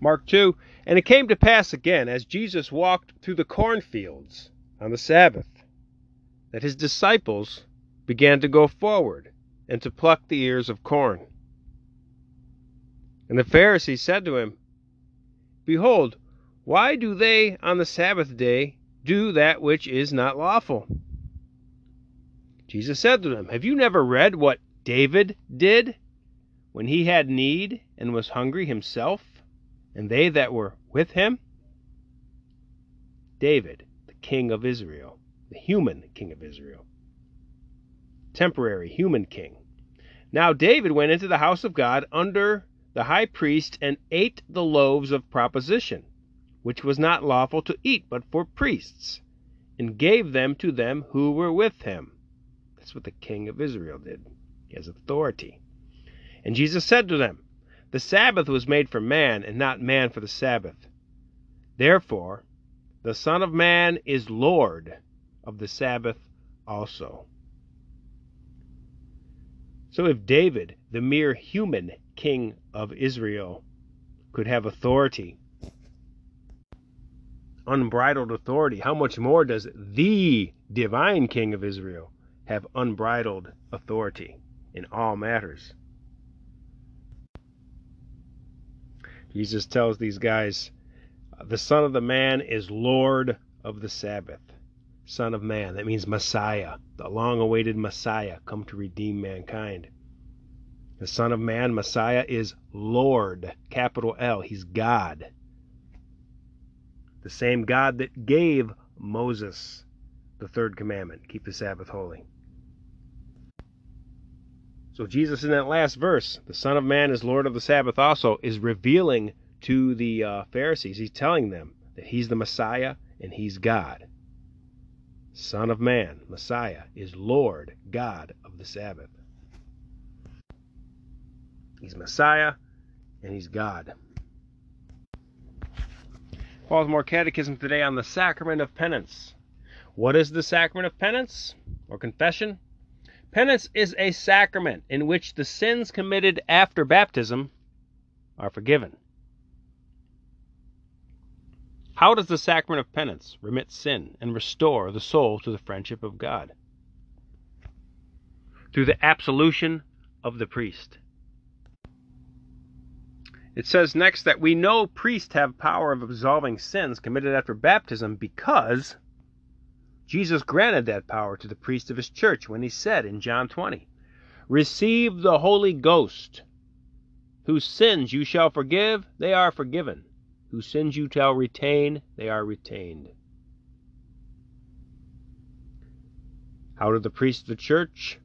Mark 2 And it came to pass again, as Jesus walked through the cornfields on the Sabbath, that his disciples began to go forward and to pluck the ears of corn. And the Pharisees said to him, Behold, why do they on the Sabbath day do that which is not lawful? Jesus said to them, Have you never read what David did when he had need and was hungry himself, and they that were with him? David, the king of Israel, the human king of Israel, temporary human king. Now David went into the house of God under the high priest and ate the loaves of proposition, which was not lawful to eat but for priests, and gave them to them who were with him. That's what the king of Israel did. He has authority. And Jesus said to them, The Sabbath was made for man, and not man for the Sabbath. Therefore, the Son of Man is Lord of the Sabbath also. So if David, the mere human king of Israel, could have authority, unbridled authority, how much more does the divine king of Israel have unbridled authority in all matters? Jesus tells these guys, the Son of the Man is Lord of the Sabbath. Son of Man. That means Messiah, the long awaited Messiah, come to redeem mankind. The Son of Man, Messiah, is Lord, capital L. He's God. The same God that gave Moses the third commandment keep the Sabbath holy. So, Jesus, in that last verse, the Son of Man is Lord of the Sabbath also, is revealing to the uh, Pharisees, he's telling them that he's the Messiah and he's God. Son of Man, Messiah, is Lord God of the Sabbath. He's Messiah and he's God. Baltimore Catechism today on the sacrament of penance. What is the sacrament of penance or confession? Penance is a sacrament in which the sins committed after baptism are forgiven. How does the sacrament of penance remit sin and restore the soul to the friendship of God? Through the absolution of the priest. It says next that we know priests have power of absolving sins committed after baptism because Jesus granted that power to the priest of his church when he said in John 20, Receive the Holy Ghost. Whose sins you shall forgive, they are forgiven whose sins you shall retain, they are retained. How did the priests of the church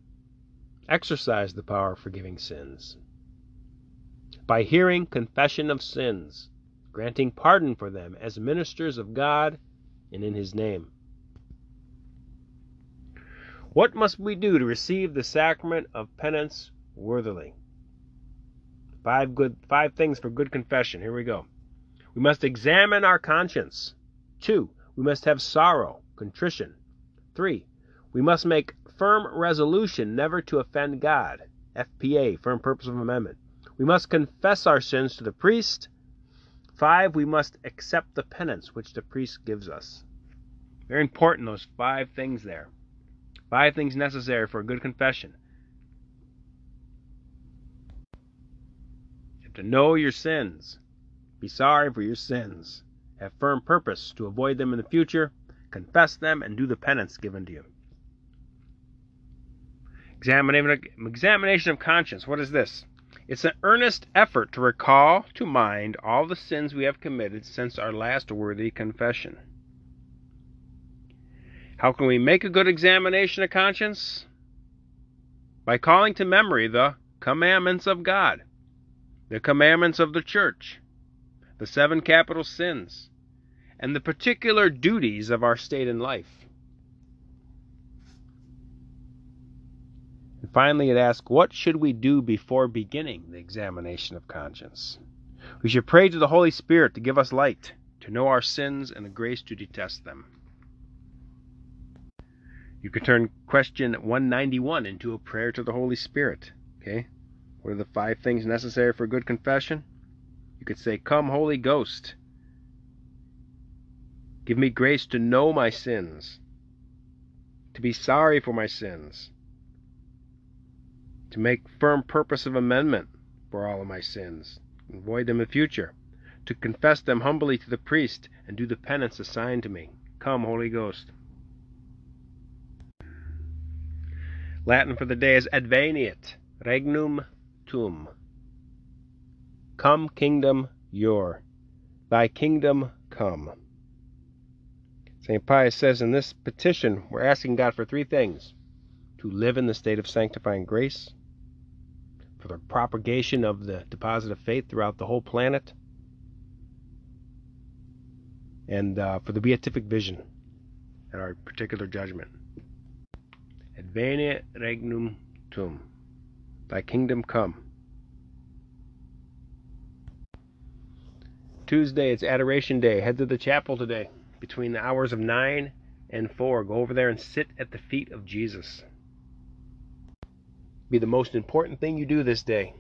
exercise the power of forgiving sins? By hearing confession of sins, granting pardon for them as ministers of God and in His name. What must we do to receive the sacrament of penance worthily? Five good five things for good confession. Here we go. We must examine our conscience. 2. We must have sorrow, contrition. 3. We must make firm resolution never to offend God. FPA, firm purpose of amendment. We must confess our sins to the priest. 5. We must accept the penance which the priest gives us. Very important, those five things there. Five things necessary for a good confession. You have to know your sins. Be sorry for your sins. Have firm purpose to avoid them in the future. Confess them and do the penance given to you. Examination of conscience. What is this? It's an earnest effort to recall to mind all the sins we have committed since our last worthy confession. How can we make a good examination of conscience? By calling to memory the commandments of God, the commandments of the church, the seven capital sins, and the particular duties of our state in life. And finally, it asks, What should we do before beginning the examination of conscience? We should pray to the Holy Spirit to give us light, to know our sins, and the grace to detest them. You could turn question 191 into a prayer to the Holy Spirit. Okay? What are the five things necessary for good confession? You could say, Come, Holy Ghost. Give me grace to know my sins, to be sorry for my sins, to make firm purpose of amendment for all of my sins, avoid them in future, to confess them humbly to the priest, and do the penance assigned to me. Come, Holy Ghost. Latin for the day is adveniat, regnum tuum. Come, kingdom, your. Thy kingdom come. St. Pius says in this petition, we're asking God for three things to live in the state of sanctifying grace, for the propagation of the deposit of faith throughout the whole planet, and uh, for the beatific vision at our particular judgment. Adveniat regnum tuum. Thy kingdom come. Tuesday, it's Adoration Day. Head to the chapel today between the hours of 9 and 4. Go over there and sit at the feet of Jesus. Be the most important thing you do this day.